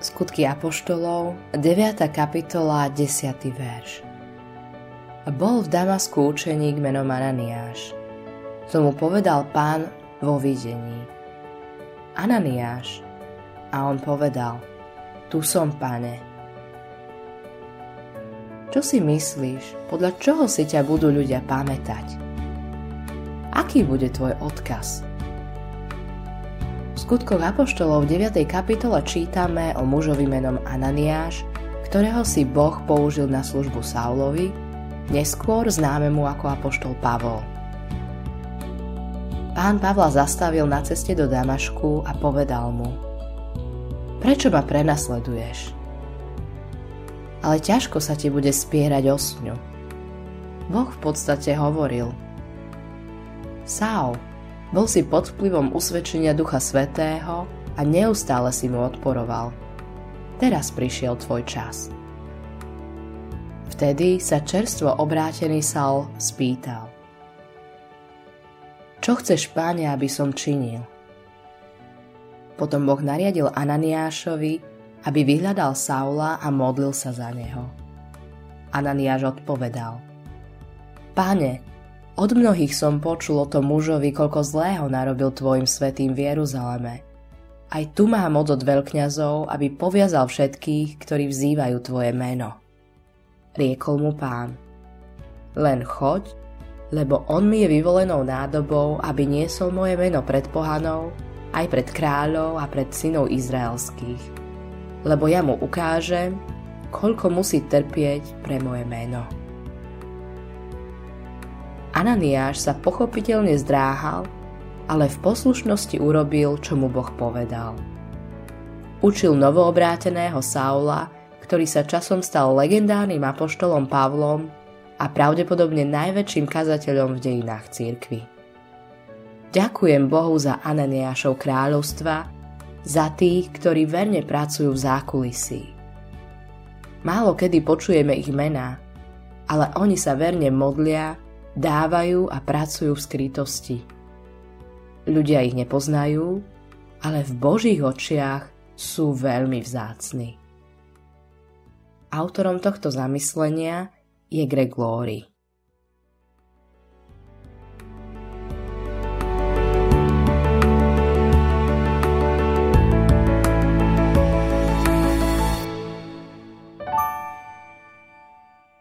Skutky Apoštolov, 9. kapitola, 10. verš. Bol v Damasku učeník menom Ananiáš. Tomu povedal pán vo videní. Ananiáš. A on povedal, tu som, pane. Čo si myslíš, podľa čoho si ťa budú ľudia pamätať? Aký bude tvoj odkaz? Skutkoch Apoštolov v 9. kapitole čítame o mužovi menom Ananiáš, ktorého si Boh použil na službu Saulovi, neskôr známemu ako Apoštol Pavol. Pán Pavla zastavil na ceste do Damašku a povedal mu Prečo ma prenasleduješ? Ale ťažko sa ti bude spierať o sňu. Boh v podstate hovoril Saul, bol si pod vplyvom usvedčenia Ducha Svetého a neustále si mu odporoval. Teraz prišiel tvoj čas. Vtedy sa čerstvo obrátený Sal spýtal. Čo chceš, páne, aby som činil? Potom Boh nariadil Ananiášovi, aby vyhľadal Saula a modlil sa za neho. Ananiáš odpovedal. Páne, od mnohých som počul o tom mužovi, koľko zlého narobil tvojim svetým v Jeruzaleme. Aj tu má moc od veľkňazov, aby poviazal všetkých, ktorí vzývajú tvoje meno. Riekol mu pán. Len choď, lebo on mi je vyvolenou nádobou, aby niesol moje meno pred pohanou, aj pred kráľov a pred synov izraelských. Lebo ja mu ukážem, koľko musí trpieť pre moje meno. Ananiáš sa pochopiteľne zdráhal, ale v poslušnosti urobil, čo mu Boh povedal. Učil novoobráteného Saula, ktorý sa časom stal legendárnym apoštolom Pavlom a pravdepodobne najväčším kazateľom v dejinách církvy. Ďakujem Bohu za Ananiášov kráľovstva, za tých, ktorí verne pracujú v zákulisí. Málo kedy počujeme ich mená, ale oni sa verne modlia dávajú a pracujú v skrytosti. Ľudia ich nepoznajú, ale v Božích očiach sú veľmi vzácni. Autorom tohto zamyslenia je Greg Laurie.